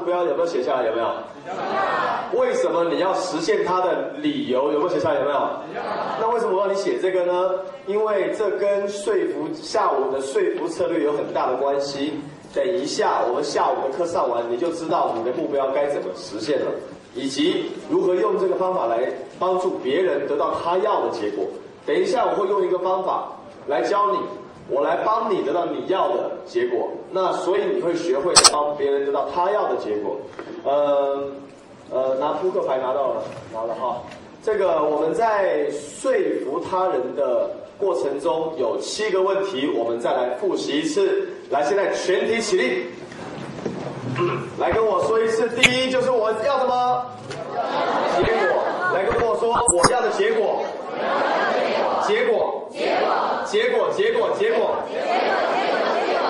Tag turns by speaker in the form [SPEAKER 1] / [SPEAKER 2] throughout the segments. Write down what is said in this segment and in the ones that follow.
[SPEAKER 1] 目标有没有写下来？有没有？为什么你要实现它的理由有没有写下来？有没有？那为什么我让你写这个呢？因为这跟说服下午的说服策略有很大的关系。等一下，我们下午的课上完，你就知道你的目标该怎么实现了，以及如何用这个方法来帮助别人得到他要的结果。等一下，我会用一个方法来教你，我来帮你得到你要的结果。那所以你会学会帮别人得到他要的结果。呃呃，拿扑克牌拿到了，拿了哈。这个我们在说服他人的过程中有七个问题，我们再来复习一次。来，现在全体起立，来跟我说一次。第一就是我要什么结果，来跟我说我要的结果，结果，结果，结果，结果，结果，结果，结果，结果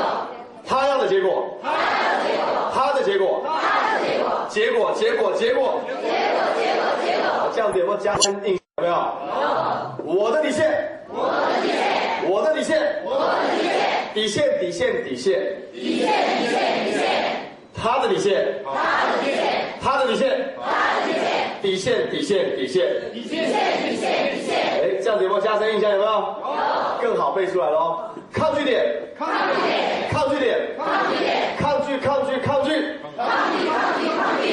[SPEAKER 1] 他要的结果，他要的结果，他的结果，他的结果，结果，结果，结果，结果，结果，结果这样子有没有加深印象？有没有？我的底线，我的底线，我的底线，我的底线。底线，底线，底线，底线，底线，底线，他的底线，他的底线，他的底线，他的底线，底线，底线，底线，底线，底线，底线。哎，这样子有没有加深印象？有没有？有。更好背出来喽。抗拒点，抗拒点，抗拒点，抗拒点，抗拒，抗拒，抗拒，抗拒，抗拒，抗拒。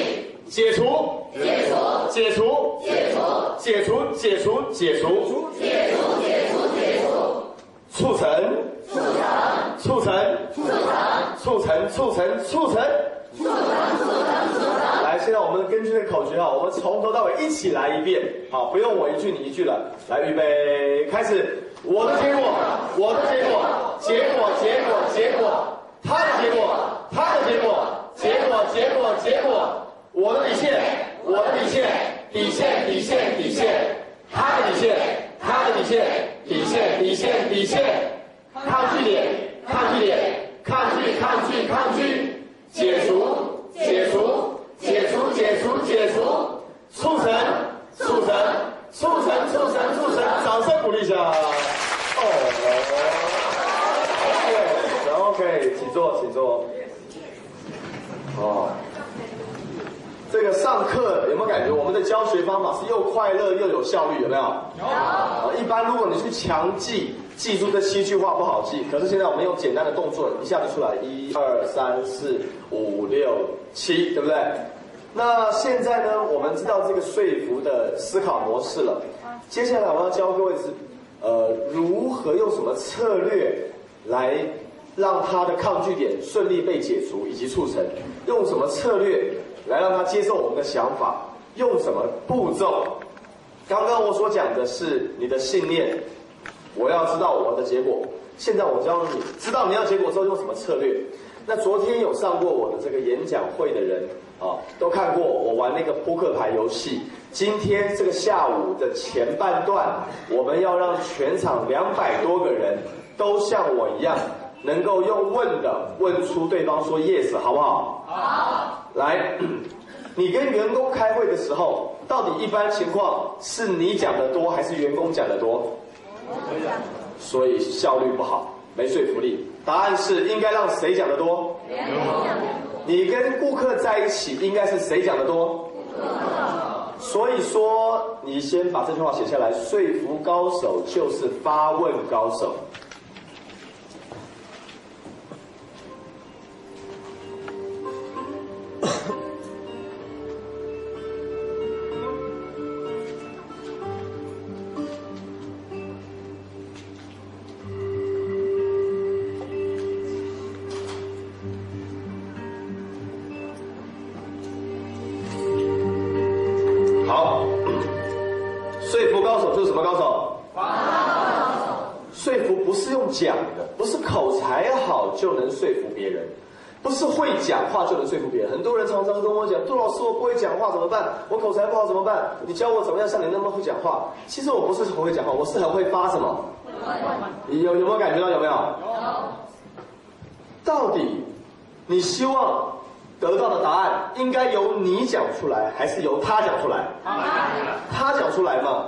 [SPEAKER 1] 解除，解除，解除，解除，解除，解除，解除，解除，解除，解除。促成，促成，促成，促成，促成，促成，促成，促成，促成，促成。来，现在我们根据这个口诀哈，我们从头到尾一起来一遍，好，不用我一句你一句了。来，预备，开始。我的结果，我的结果，结果，结果，结果，他的结果，他的结果，结果，结果，结果。我的底线，我的底线，底线，底线，底线，他的底线。他的底线，底线，底线，底线，抗拒点，抗拒点，抗拒，抗拒，抗拒，解除，解除，解除，解除，解除，促成，促成，促成，促成，促成，掌声鼓励一下。哦，OK，OK，请坐，请坐。哦。这个上课有没有感觉？我们的教学方法是又快乐又有效率，有没有？有。一般如果你去强记，记住这七句话不好记。可是现在我们用简单的动作，一下就出来，一二三四五六七，对不对？那现在呢，我们知道这个说服的思考模式了。接下来我要教各位是，呃，如何用什么策略来让他的抗拒点顺利被解除以及促成？用什么策略？来让他接受我们的想法，用什么步骤？刚刚我所讲的是你的信念，我要知道我的结果。现在我教你，知道你要结果之后用什么策略？那昨天有上过我的这个演讲会的人啊，都看过我玩那个扑克牌游戏。今天这个下午的前半段，我们要让全场两百多个人都像我一样，能够用问的问出对方说 yes，好不好？好。来，你跟员工开会的时候，到底一般情况是你讲的多还是员工讲的多？所以效率不好，没说服力。答案是应该让谁讲的多？你跟顾客在一起，应该是谁讲的多？所以说，你先把这句话写下来：说服高手就是发问高手。你教我怎么样像你那么会讲话？”其实我不是很会讲话，我是很会发什么？有有没有感觉到？有没有？有。到底你希望得到的答案应该由你讲出来，还是由他讲出来？他讲出来嘛。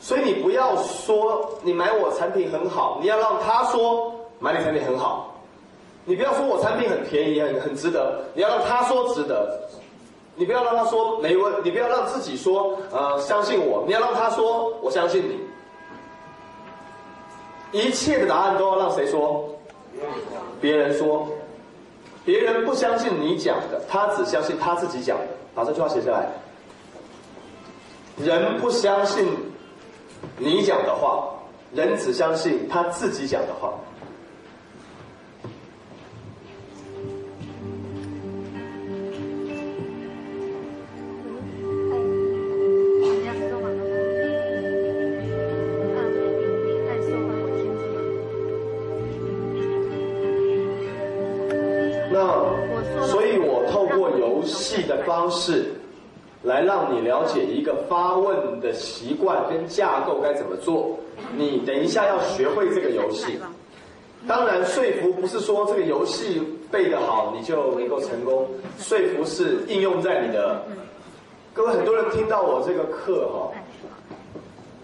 [SPEAKER 1] 所以你不要说你买我产品很好，你要让他说买你产品很好。你不要说我产品很便宜，很很值得，你要让他说值得。你不要让他说没问，你不要让自己说呃相信我，你要让他说我相信你。一切的答案都要让谁说？别人说。别人不相信你讲的，他只相信他自己讲的。把这句话写下来。人不相信你讲的话，人只相信他自己讲的话。让你了解一个发问的习惯跟架构该怎么做。你等一下要学会这个游戏。当然，说服不是说这个游戏背得好你就能够成功。说服是应用在你的。各位很多人听到我这个课哈，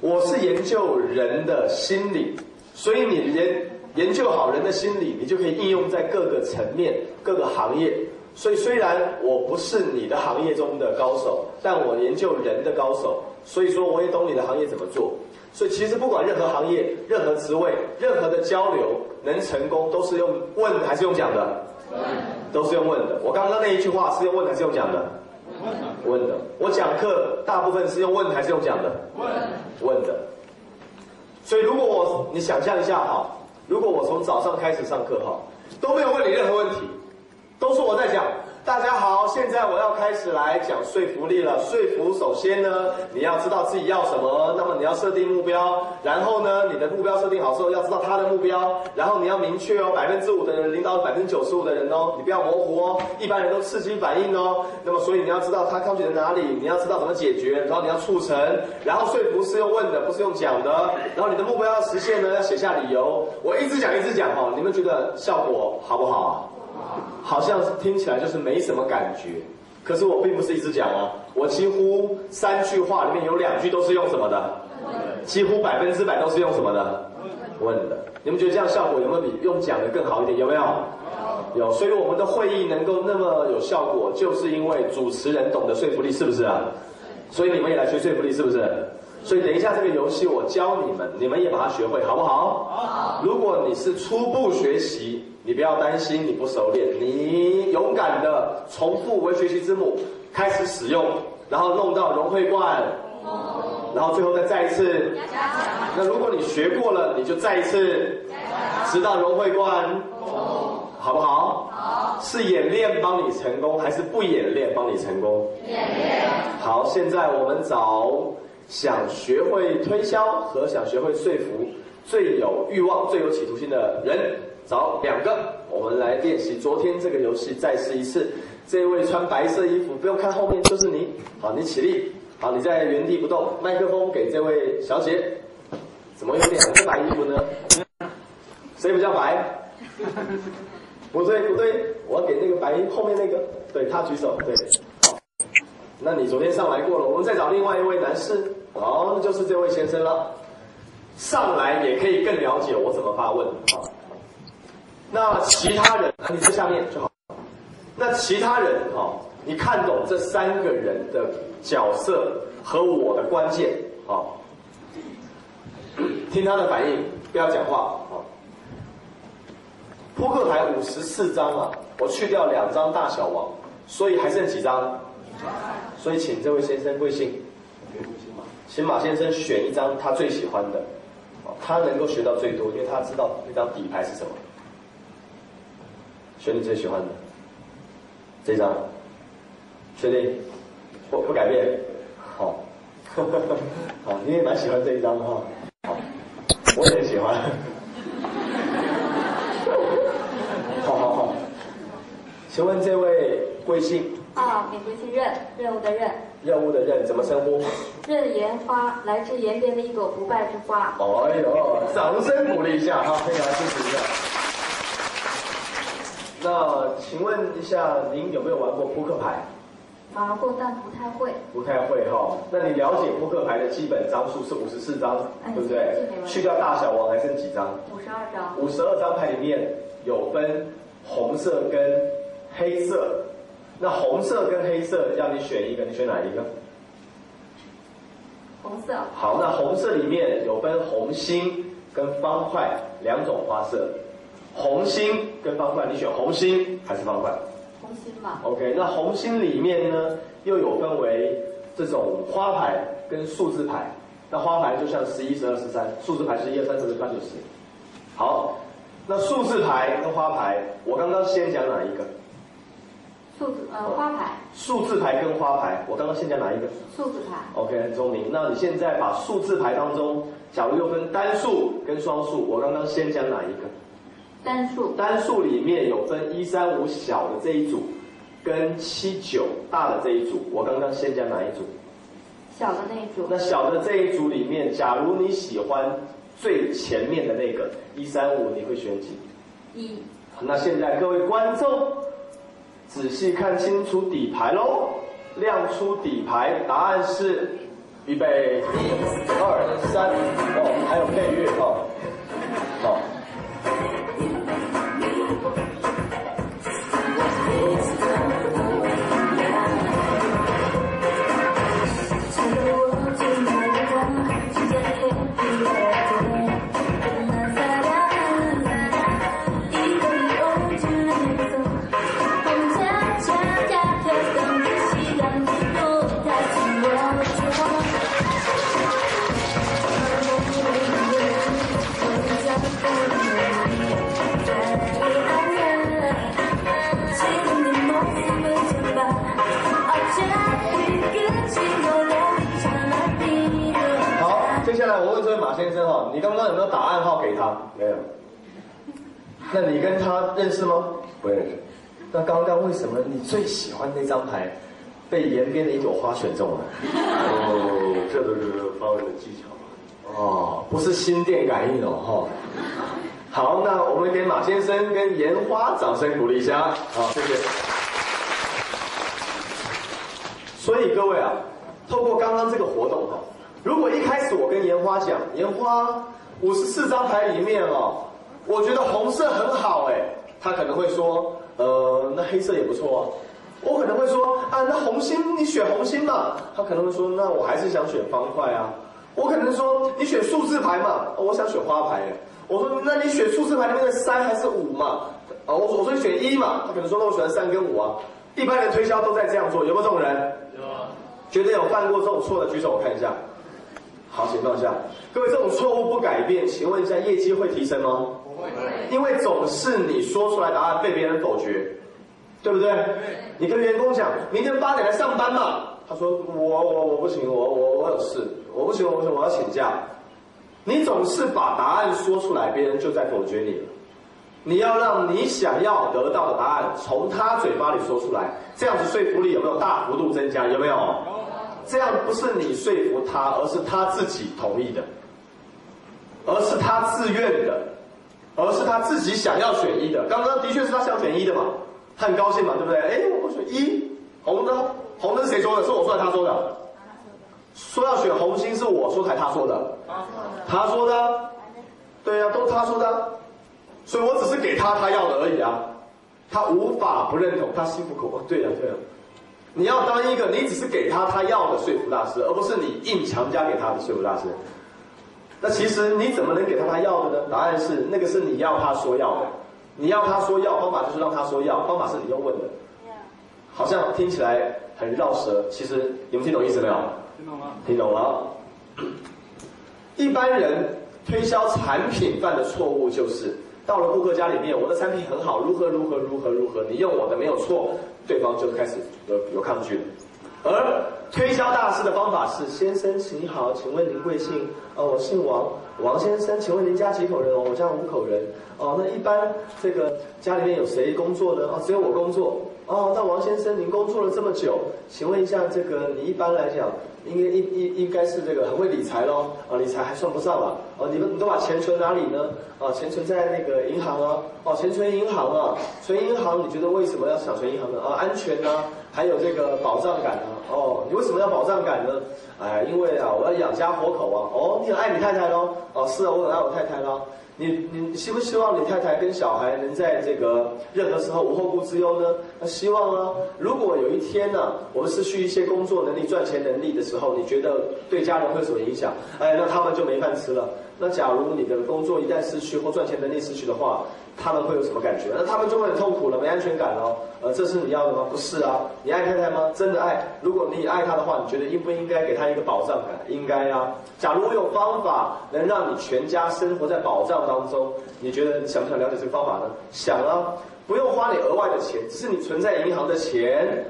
[SPEAKER 1] 我是研究人的心理，所以你研研究好人的心理，你就可以应用在各个层面、各个行业。所以虽然我不是你的行业中的高手，但我研究人的高手，所以说我也懂你的行业怎么做。所以其实不管任何行业、任何职位、任何的交流能成功，都是用问还是用讲的？都是用问的。我刚刚那一句话是用问还是用讲的？问的。我讲课大部分是用问还是用讲的？问。问的。所以如果我你想象一下哈，如果我从早上开始上课哈，都没有问你任何问题。都是我在讲。大家好，现在我要开始来讲说服力了。说服首先呢，你要知道自己要什么，那么你要设定目标。然后呢，你的目标设定好之后，要知道他的目标。然后你要明确哦，百分之五的人领导百分之九十五的人哦，你不要模糊哦。一般人都刺激反应哦。那么所以你要知道他抗拒在哪里，你要知道怎么解决，然后你要促成。然后说服是用问的，不是用讲的。然后你的目标要实现呢，要写下理由。我一直讲一直讲哦，你们觉得效果好不好？好像听起来就是没什么感觉，可是我并不是一直讲哦，我几乎三句话里面有两句都是用什么的？几乎百分之百都是用什么的？问的。你们觉得这样效果有没有比用讲的更好一点？有没有？有。所以我们的会议能够那么有效果，就是因为主持人懂得说服力，是不是啊？所以你们也来学说服力，是不是？所以等一下这个游戏我教你们，你们也把它学会，好不好？好。如果你是初步学习，你不要担心你不熟练，你勇敢的重复为学习之母，开始使用，然后弄到融会贯，然后最后再再一次。那如果你学过了，你就再一次，直到融会贯，好不好？好。是演练帮你成功，还是不演练帮你成功？演练。好，现在我们找。想学会推销和想学会说服，最有欲望、最有企图心的人，找两个，我们来练习昨天这个游戏，再试一次。这位穿白色衣服，不用看后面，就是你。好，你起立。好，你在原地不动。麦克风给这位小姐。怎么有两个白衣服呢？谁比较白？不对，不对，我给那个白衣后面那个，对他举手，对。那你昨天上来过了，我们再找另外一位男士，好，那就是这位先生了。上来也可以更了解我怎么发问，好。那其他人，你在下面就好。那其他人，哈，你看懂这三个人的角色和我的关键，好。听他的反应，不要讲话，好。扑克牌五十四张啊，我去掉两张大小王，所以还剩几张？所以，请这位先生贵姓？请马先生选一张他最喜欢的，他能够学到最多，因为他知道那张底牌是什么。选你最喜欢的这张，确定？不不改变？好，好，你也蛮喜欢这一张的哈。好，我也喜欢。好好好，请问这位贵姓？
[SPEAKER 2] 啊，名贵姓任，任务的任。
[SPEAKER 1] 任务的任怎么称呼？
[SPEAKER 2] 任言花，来自延边的一朵不败之花。
[SPEAKER 1] 哎呦，掌声鼓励一下哈，非常支持一下。那请问一下，您有没有玩过扑克牌？
[SPEAKER 2] 玩过，但不太会。
[SPEAKER 1] 不太会哈，那你了解扑克牌的基本张数是五十四张，对不对？去掉大小王还剩几张？
[SPEAKER 2] 五十二张。
[SPEAKER 1] 五十二张牌里面有分红色跟黑色。那红色跟黑色要你选一个，你选哪一个？
[SPEAKER 2] 红色。
[SPEAKER 1] 好，那红色里面有分红心跟方块两种花色。红心跟方块，你选红心还是方块？
[SPEAKER 2] 红心吧。
[SPEAKER 1] OK，那红心里面呢，又有分为这种花牌跟数字牌。那花牌就像十一、十二、十三，数字牌是一二三四五六七八九十。好，那数字牌跟花牌，我刚刚先讲哪一个？
[SPEAKER 2] 数字呃花牌。
[SPEAKER 1] 数字牌跟花牌，我刚刚先讲哪一个？
[SPEAKER 2] 数字牌。
[SPEAKER 1] OK，很聪明。那你现在把数字牌当中，假如又分单数跟双数，我刚刚先讲哪一个？
[SPEAKER 2] 单数。
[SPEAKER 1] 单数里面有分一三五小的这一组，跟七九大的这一组，我刚刚先讲哪一组？
[SPEAKER 2] 小的那一组。
[SPEAKER 1] 那小的这一组里面，假如你喜欢最前面的那个一三五，你会选几？
[SPEAKER 2] 一。
[SPEAKER 1] 那现在各位观众。仔细看清楚底牌喽，亮出底牌，答案是，预备，一、二、三，哦，还有配乐哦，先生哈，你刚刚有没有打暗号给他？
[SPEAKER 3] 没有。
[SPEAKER 1] 那你跟他认识吗？
[SPEAKER 3] 不认识。
[SPEAKER 1] 那刚刚为什么你最喜欢那张牌，被延边的一朵花选中了？
[SPEAKER 3] 哦，这都是发问的技巧。
[SPEAKER 1] 哦，不是心电感应哦，哈。好，那我们给马先生跟烟花掌声鼓励一下，好，谢谢。所以各位啊，透过刚刚这个活动哈。如果一开始我跟烟花讲，烟花五十四张牌里面哦，我觉得红色很好哎，他可能会说，呃，那黑色也不错啊。我可能会说，啊，那红心你选红心嘛，他可能会说，那我还是想选方块啊。我可能说，你选数字牌嘛，我想选花牌。我说，那你选数字牌里面的三还是五嘛？啊，我我说你选一嘛，他可能说，那我选三跟五啊。一般的推销都在这样做，有没有这种人？
[SPEAKER 3] 有啊。
[SPEAKER 1] 觉得有犯过这种错的举手，我看一下。好，请放下。各位，这种错误不改变，请问一下，业绩会提升吗？
[SPEAKER 3] 不会。
[SPEAKER 1] 因为总是你说出来答案被别人否决，对不对？
[SPEAKER 3] 对。
[SPEAKER 1] 你跟员工讲，明天八点来上班嘛。他说我我我不行，我我我有事，我不行，我不行，我要请假。你总是把答案说出来，别人就在否决你了。你要让你想要得到的答案从他嘴巴里说出来，这样子说服力有没有大幅度增加？有没有？有。这样不是你说服他，而是他自己同意的，而是他自愿的，而是他自己想要选一的。刚刚的确是他想选一的嘛，他很高兴嘛，对不对？哎，我选一，红灯，红灯是谁说的？是我说的，他说的。说要选红心是我说还他说的？他说的。对呀，都他说的，所以我只是给他他要的而已啊，他无法不认同，他心服口服。对呀，对呀。你要当一个，你只是给他他要的说服大师，而不是你硬强加给他的说服大师。那其实你怎么能给他他要的呢？答案是那个是你要他说要的，你要他说要，方法就是让他说要，方法是你要问的。好像听起来很绕舌，其实你们听懂意思没有？
[SPEAKER 3] 听懂了。
[SPEAKER 1] 听懂了。一般人推销产品犯的错误就是。到了顾客家里面，我的产品很好，如何如何如何如何，你用我的没有错，对方就开始有有抗拒了。而推销大师的方法是：先生，请好，请问您贵姓？哦，我姓王，王先生，请问您家几口人？哦，我家五口人。哦，那一般这个家里面有谁工作呢？哦，只有我工作。哦，那王先生，您工作了这么久，请问一下，这个你一般来讲？应该应应应该是这个很会理财喽，啊，理财还算不上吧？哦，你们你都把钱存哪里呢？啊，钱存在那个银行啊，哦，钱存银行啊，存银行，你觉得为什么要想存银行呢？啊，安全呢，还有这个保障感呢？哦，你为什么要保障感呢？哎，因为啊，我要养家活口啊。哦，你很爱你太太喽？哦，是啊，我很爱我太太喽。你你希不希望你太太跟小孩能在这个任何时候无后顾之忧呢？那希望啊。如果有一天呢，我们失去一些工作能力、赚钱能力的时候，你觉得对家人会有什么影响？哎，那他们就没饭吃了。那假如你的工作一旦失去或赚钱能力失去的话，他们会有什么感觉？那他们就会很痛苦了，没安全感了。呃，这是你要的吗？不是啊。你爱太太吗？真的爱。如果你爱她的话，你觉得应不应该给她一个保障感？应该啊。假如我有方法能让你全家生活在保障当中，你觉得想不想了解这个方法呢？想啊。不用花你额外的钱，只是你存在银行的钱，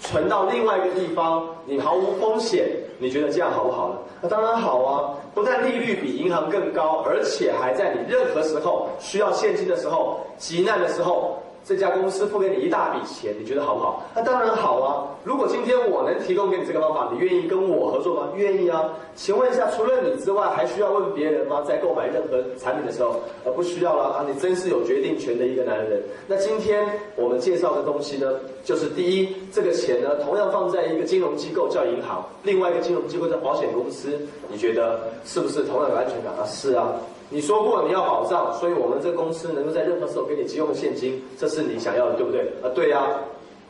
[SPEAKER 1] 存到另外一个地方，你毫无风险。你觉得这样好不好呢？那当然好啊！不但利率比银行更高，而且还在你任何时候需要现金的时候、急难的时候。这家公司付给你一大笔钱，你觉得好不好？那当然好啊！如果今天我能提供给你这个方法，你愿意跟我合作吗？愿意啊！请问一下，除了你之外，还需要问别人吗？在购买任何产品的时候，呃，不需要了啊！你真是有决定权的一个男人。那今天我们介绍的东西呢，就是第一，这个钱呢，同样放在一个金融机构叫银行，另外一个金融机构叫保险公司，你觉得是不是同样有安全感啊？是啊。你说过你要保障，所以我们这公司能够在任何时候给你急用的现金，这是你想要的，对不对？啊，对呀。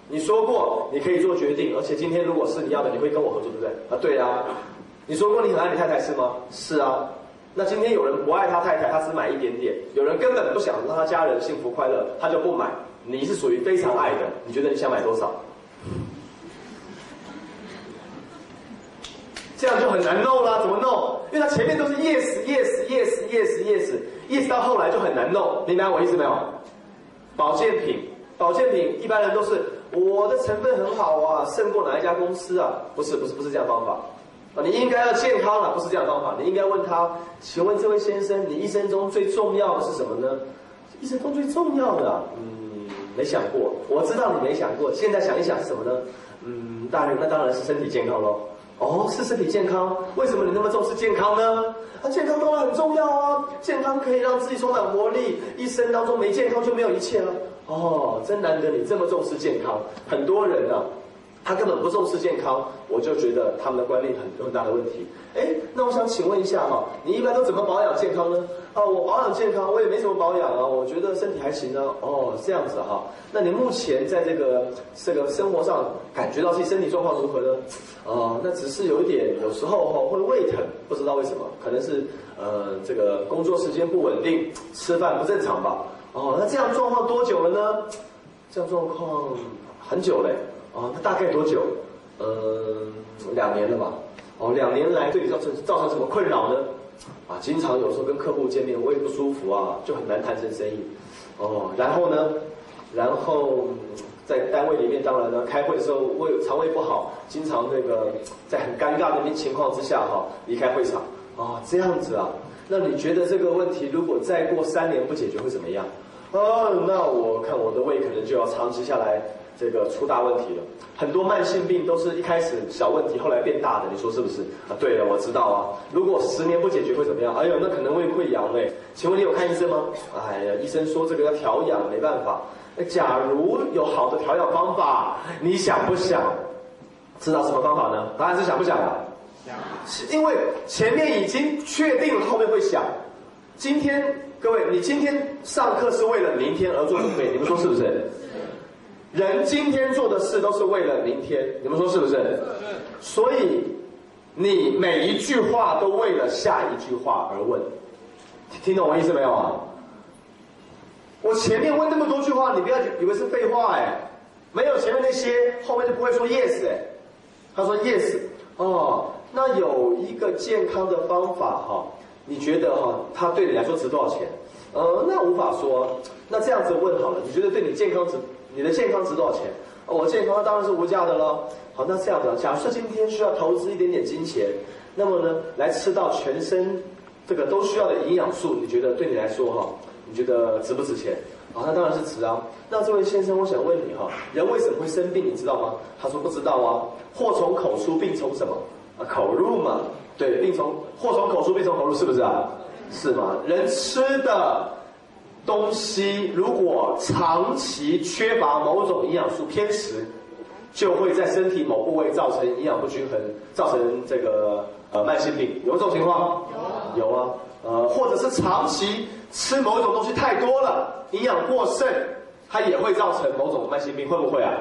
[SPEAKER 1] 你说过你可以做决定，而且今天如果是你要的，你会跟我合作，对不对？啊，对呀。你说过你很爱你太太是吗？是啊。那今天有人不爱他太太，他只买一点点；有人根本不想让他家人幸福快乐，他就不买。你是属于非常爱的，你觉得你想买多少？这样就很难弄了，怎么弄？因为它前面都是 yes yes yes yes yes yes，到后来就很难弄，明白我意思没有？保健品，保健品一般人都是我的成分很好啊，胜过哪一家公司啊？不是不是不是这样方法啊！你应该要健康啊，不是这样方法。你应该问他，请问这位先生，你一生中最重要的是什么呢？一生中最重要的，嗯，没想过。我知道你没想过，现在想一想是什么呢？嗯，大人，那当然是身体健康喽。哦，是身体健康。为什么你那么重视健康呢？啊，健康当然很重要啊！健康可以让自己充满活力，一生当中没健康就没有一切了。哦，真难得你这么重视健康。很多人呢。他根本不重视健康，我就觉得他们的观念很很大的问题。哎，那我想请问一下哈，你一般都怎么保养健康呢？啊，我保养健康，我也没什么保养啊，我觉得身体还行呢。哦，这样子哈，那你目前在这个这个生活上感觉到自己身体状况如何呢？哦，那只是有一点，有时候哈会胃疼，不知道为什么，可能是呃这个工作时间不稳定，吃饭不正常吧。哦，那这样状况多久了呢？这样状况很久嘞。哦，那大概多久？嗯，两年了吧。哦，两年来对你造成造成什么困扰呢？啊，经常有时候跟客户见面胃不舒服啊，就很难谈成生意。哦，然后呢，然后在单位里面，当然呢，开会的时候胃肠胃不好，经常那个在很尴尬的情况之下哈离开会场。啊，这样子啊，那你觉得这个问题如果再过三年不解决会怎么样？哦，那我看我的胃可能就要长期下来。这个出大问题了，很多慢性病都是一开始小问题，后来变大的，你说是不是？啊，对了，我知道啊。如果十年不解决会怎么样？哎呦，那可能会溃疡哎。请问你有看医生吗？哎呀，医生说这个要调养，没办法。那假如有好的调养方法，你想不想知道什么方法呢？答案是想不想啊？想。是因为前面已经确定了，后面会想。今天各位，你今天上课是为了明天而做准备，你们说是不是？人今天做的事都是为了明天，你们说是不是？所以你每一句话都为了下一句话而问，听懂我意思没有啊？我前面问那么多句话，你不要以为是废话哎，没有前面那些，后面就不会说 yes 哎。他说 yes 哦，那有一个健康的方法哈，你觉得哈，它对你来说值多少钱？呃，那无法说。那这样子问好了，你觉得对你健康值？你的健康值多少钱？我健康当然是无价的喽。好，那这样子，假设今天需要投资一点点金钱，那么呢，来吃到全身这个都需要的营养素，你觉得对你来说哈，你觉得值不值钱？啊，那当然是值啊。那这位先生，我想问你哈，人为什么会生病？你知道吗？他说不知道啊。祸从口出，病从什么？啊，口入嘛。对，病从祸从口出，病从口入，是不是啊？是吗？人吃的。东西如果长期缺乏某种营养素偏食，就会在身体某部位造成营养不均衡，造成这个呃慢性病。有这种情况？有。有啊。呃，或者是长期吃某种东西太多了，营养过剩，它也会造成某种慢性病，会不会啊？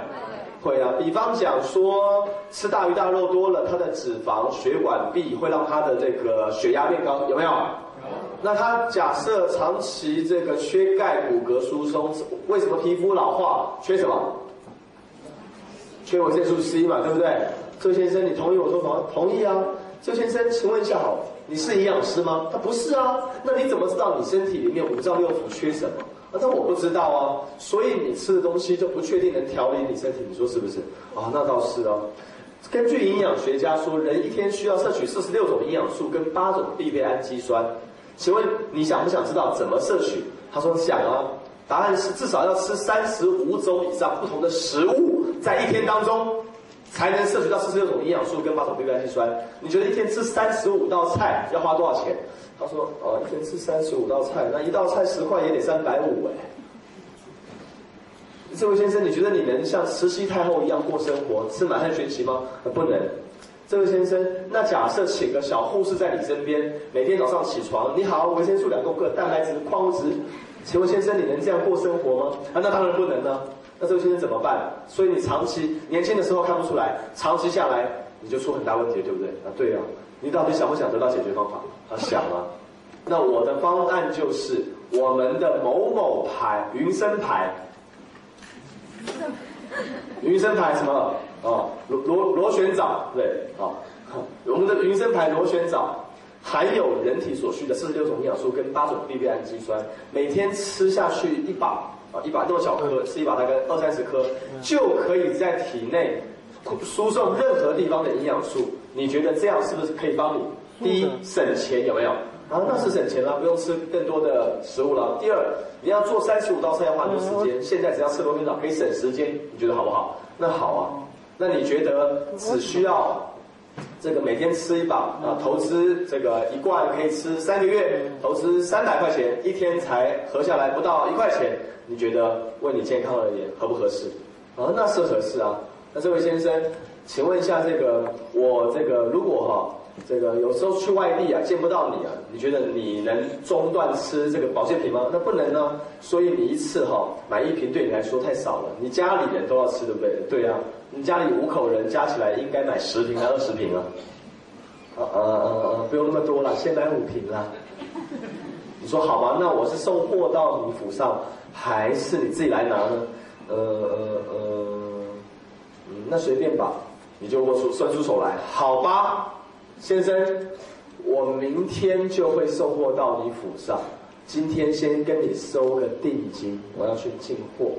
[SPEAKER 1] 会啊。比方讲说，吃大鱼大肉多了，它的脂肪血管壁会让它的这个血压变高，有没有？那他假设长期这个缺钙、骨骼疏松，为什么皮肤老化？缺什么？缺维生素 C 嘛，对不对？周先生，你同意我说法？同意啊。周先生，请问一下，好，你是营养师吗？他不是啊。那你怎么知道你身体里面五脏六腑缺什么？啊，但我不知道啊。所以你吃的东西就不确定能调理你身体，你说是不是？啊，那倒是哦。根据营养学家说，人一天需要摄取四十六种营养素跟八种必备氨基酸。请问你想不想知道怎么摄取？他说想啊。答案是至少要吃三十五种以上不同的食物，在一天当中才能摄取到四十六种营养素跟八种必备氨基酸。你觉得一天吃三十五道菜要花多少钱？他说哦，一天吃三十五道菜，那一道菜十块也得三百五哎。这位先生，你觉得你能像慈禧太后一样过生活，吃满汉全席吗？不能。这位先生，那假设请个小护士在你身边，每天早上起床，你好，维生素两公克，蛋白质、矿物质，请问先生，你能这样过生活吗？啊，那当然不能呢。那这位先生怎么办？所以你长期年轻的时候看不出来，长期下来你就出很大问题，对不对？啊，对呀。你到底想不想得到解决方法？啊，想啊。那我的方案就是我们的某某牌云生牌，云生牌什么？哦，螺螺螺旋藻，对，哦，我们的云生牌螺旋藻含有人体所需的四十六种营养素跟八种必备氨基酸，每天吃下去一把啊，一把这么小颗，吃一把大概二三十颗，就可以在体内输送任何地方的营养素。你觉得这样是不是可以帮你？第一，省钱有没有？啊，那是省钱了，不用吃更多的食物了。第二，你要做三十五道菜要花很多时间，现在只要吃螺旋藻可以省时间，你觉得好不好？那好啊。那你觉得只需要这个每天吃一把啊，投资这个一罐可以吃三个月，投资三百块钱，一天才合下来不到一块钱，你觉得为你健康而言合不合适？啊，那是合适啊。那这位先生，请问一下这个我这个如果哈。这个有时候去外地啊，见不到你啊，你觉得你能中断吃这个保健品吗？那不能呢。所以你一次哈买一瓶对你来说太少了，你家里人都要吃，对不对？对呀，你家里五口人加起来应该买十瓶还二十瓶啊？呃呃呃，不用那么多了，先买五瓶啦。你说好吧？那我是送货到你府上，还是你自己来拿呢？呃呃呃，那随便吧，你就握出伸出手来，好吧？先生，我明天就会送货到你府上。今天先跟你收个定金，我要去进货。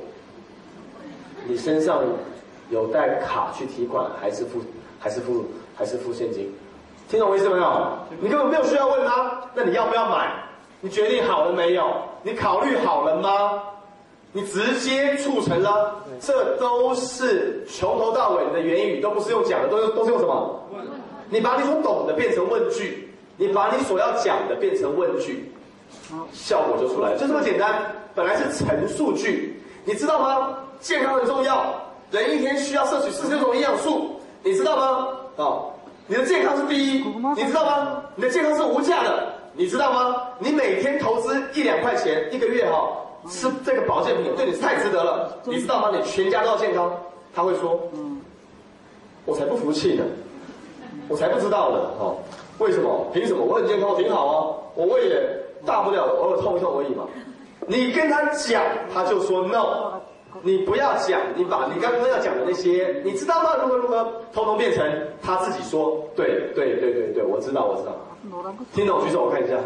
[SPEAKER 1] 你身上有带卡去提款，还是付还是付还是付现金？听懂我意思没有？你根本没有需要问他。那你要不要买？你决定好了没有？你考虑好了吗？你直接促成了，这都是从头到尾的言语，都不是用讲的，都是都是用什么？你把你所懂的变成问句，你把你所要讲的变成问句，效果就出来，就这么简单。本来是陈述句，你知道吗？健康很重要，人一天需要摄取四十六种营养素，你知道吗？啊，你的健康是第一，你知道吗？你的健康是无价的，你知道吗？你每天投资一两块钱一个月哈，吃这个保健品对你是太值得了，你知道吗？你全家都要健康，他会说，我才不服气呢。我才不知道呢，哦，为什么？凭什么？我很健康，挺好啊，我胃也大不了偶尔痛一痛而已嘛。你跟他讲，他就说 no，你不要讲，你把你刚刚要讲的那些，你知道吗？如何如何，通通变成他自己说，对对对对对，我知道我知道。听懂举手我看一下。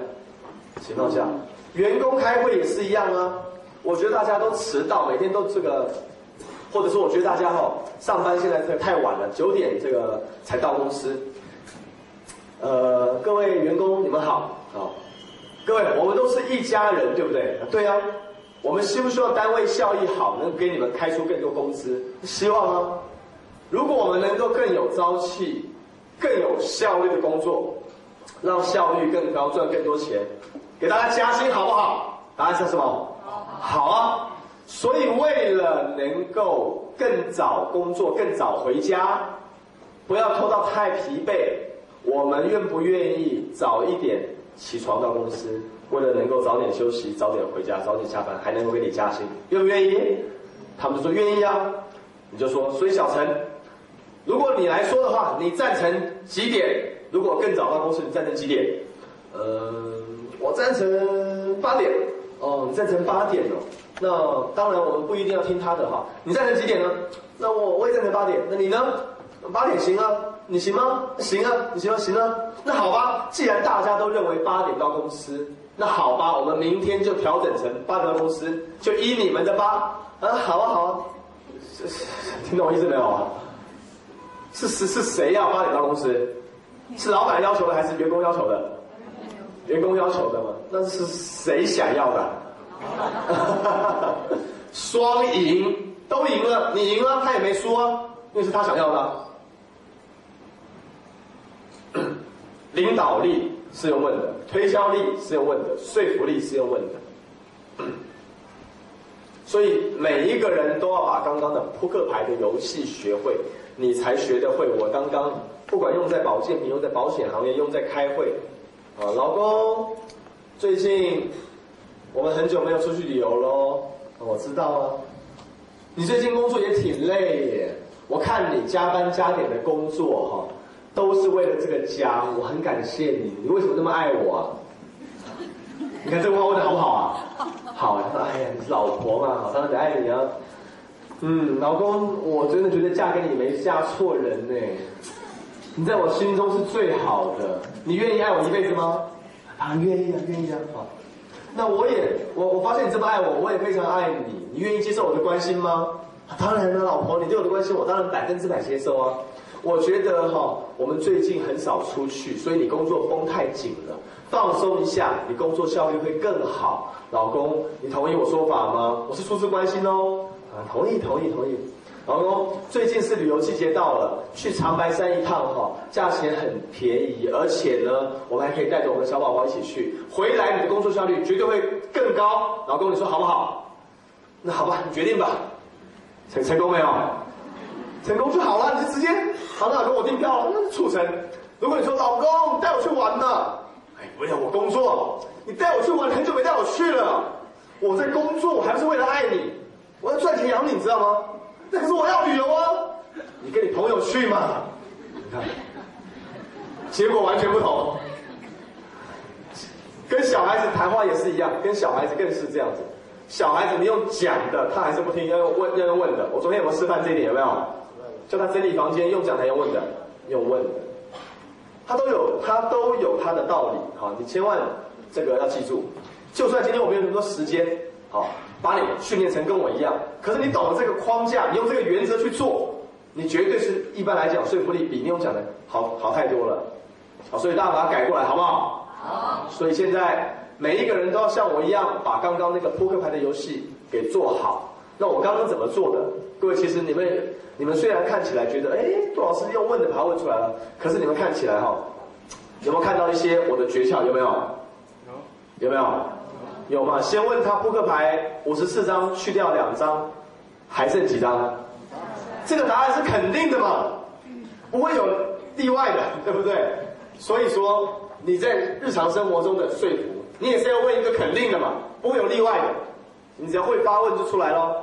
[SPEAKER 1] 情况下，员工开会也是一样啊。我觉得大家都迟到，每天都这个。或者说，我觉得大家哈上班现在这个太晚了，九点这个才到公司。呃，各位员工，你们好，好，各位，我们都是一家人，对不对？对啊，我们希不希望单位效益好，能给你们开出更多工资？希望啊。如果我们能够更有朝气、更有效率的工作，让效率更高，赚更多钱，给大家加薪，好不好？答案是什么？好，好啊。所以，为了能够更早工作、更早回家，不要拖到太疲惫，我们愿不愿意早一点起床到公司，为了能够早点休息、早点回家、早点下班，还能够给你加薪，愿不愿意？他们就说愿意啊。你就说，所以小陈，如果你来说的话，你赞成几点？如果更早到公司，你赞成几点？呃，我赞成八点。哦，你赞成八点哦。那当然，我们不一定要听他的哈。你赞成几点呢？那我我也赞成八点。那你呢？八点行啊？你行吗？行啊，你行吗？行啊。那好吧，既然大家都认为八点到公司，那好吧，我们明天就调整成八点到公司，就依你们的吧。啊，好啊，好啊。是听懂我意思没有啊？是是是谁要八点到公司？是老板要求的还是员工要求的？员工要求的吗？那是谁想要的？双赢都赢了，你赢了，他也没输啊，那是他想要的。领导力是用问的，推销力是用问的，说服力是用问的。所以每一个人都要把刚刚的扑克牌的游戏学会，你才学得会。我刚刚不管用在保健品，用在保险行业，用在开会。啊，老公，最近我们很久没有出去旅游喽。我知道啊，你最近工作也挺累耶。我看你加班加点的工作哈，都是为了这个家，我很感谢你。你为什么那么爱我啊？你看这话问的好不好啊？好，他说：“哎呀，你是老婆嘛，好，当然得爱你啊。”嗯，老公，我真的觉得嫁给你没嫁错人呢。你在我心中是最好的，你愿意爱我一辈子吗？啊，愿意啊，愿意啊。好，那我也，我我发现你这么爱我，我也非常爱你。你愿意接受我的关心吗？当然了，老婆，你对我的关心，我当然百分之百接受啊。我觉得哈，我们最近很少出去，所以你工作绷太紧了，放松一下，你工作效率会更好。老公，你同意我说法吗？我是出自关心哦。啊，同意，同意，同意。老公，最近是旅游季节到了，去长白山一趟哈，价钱很便宜，而且呢，我们还可以带着我们的小宝宝一起去，回来你的工作效率绝对会更高。老公，你说好不好？那好吧，你决定吧。成成功没有？成功就好了，你就直接好，那老公我订票了，那促成。如果你说老公带我去玩呢？哎，不要我工作，你带我去玩，很久没带我去了。我在工作，我还不是为了爱你，我要赚钱养你，你知道吗？那可是我要旅游啊！你跟你朋友去嘛？你看，结果完全不同。跟小孩子谈话也是一样，跟小孩子更是这样子。小孩子你用讲的，他还是不听，要用问，要用问的。我昨天有没有示范这一点？有没有？叫他整理房间，用讲台用问的，用问的。他都有，他都有他的道理。好，你千万这个要记住。就算今天我没有那么多时间，好。把你训练成跟我一样，可是你懂了这个框架，你用这个原则去做，你绝对是一般来讲说服力比你用讲的好好太多了。好，所以大家把它改过来，好不好？好。所以现在每一个人都要像我一样，把刚刚那个扑克牌的游戏给做好。那我刚刚怎么做的？各位，其实你们你们虽然看起来觉得，哎，杜老师用问的把它问出来了，可是你们看起来哈，有没有看到一些我的诀窍？有没有？有。有没有？有吗？先问他扑克牌五十四张去掉两张，还剩几张？这个答案是肯定的嘛？不会有例外的，对不对？所以说你在日常生活中的说服，你也是要问一个肯定的嘛，不会有例外的。你只要会发问就出来喽。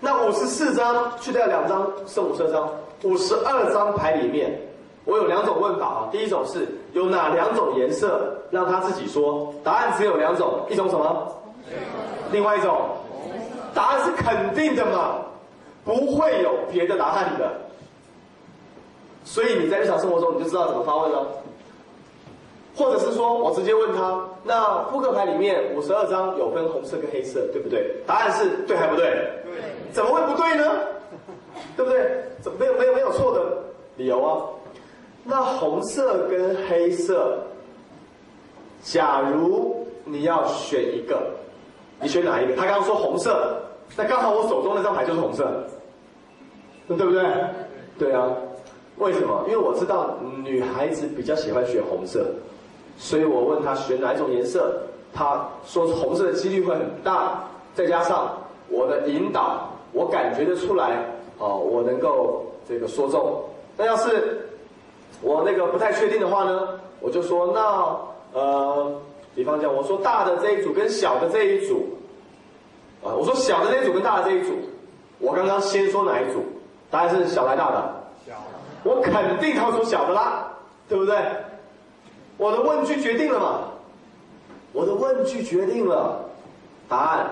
[SPEAKER 1] 那五十四张去掉两张，剩五十二张。五十二张牌里面。我有两种问法啊，第一种是有哪两种颜色，让他自己说，答案只有两种，一种什么？另外一种，答案是肯定的嘛，不会有别的答案的。所以你在日常生活中你就知道怎么发问了，或者是说我直接问他，那扑克牌里面五十二张有分红色跟黑色，对不对？答案是对还不对？对。怎么会不对呢？对不对？怎么没有没有没有错的理由啊？那红色跟黑色，假如你要选一个，你选哪一个？他刚刚说红色，那刚好我手中那张牌就是红色，对不对？对啊，为什么？因为我知道女孩子比较喜欢选红色，所以我问他选哪一种颜色，他说红色的几率会很大，再加上我的引导，我感觉得出来，哦，我能够这个说中。那要是。我那个不太确定的话呢，我就说那呃，比方讲，我说大的这一组跟小的这一组，啊，我说小的那一组跟大的这一组，我刚刚先说哪一组？答案是小来大的。
[SPEAKER 3] 小。
[SPEAKER 1] 我肯定他会说小的啦，对不对？我的问句决定了嘛？我的问句决定了答案。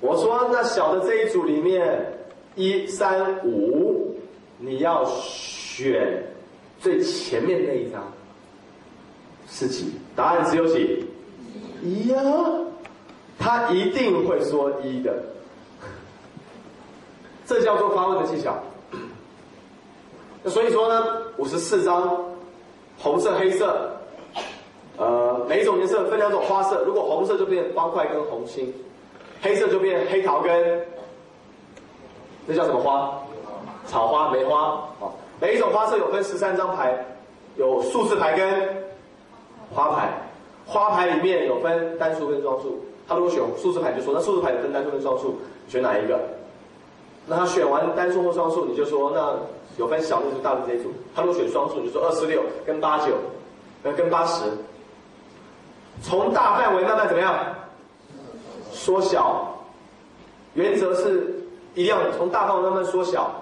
[SPEAKER 1] 我说那小的这一组里面，一三五，你要选最前面那一张是几？答案只有几？一呀，他一定会说一的。这叫做发问的技巧。那所以说呢，五十四张，红色、黑色，呃，每一种颜色分两种花色。如果红色就变方块跟红心，黑色就变黑桃跟，那叫什么花？草花、梅花。啊，每一种花色有分十三张牌，有数字牌跟花牌。花牌里面有分单数跟双数。他如果选数字牌，就说那数字牌有分单数跟双数，选哪一个？那他选完单数或双数，你就说那有分小那组、大的这一组。他如果选双数，你就说二四六跟八九，呃跟八十。从大范围慢慢怎么样？缩小。原则是一样的，从大范围慢慢缩小。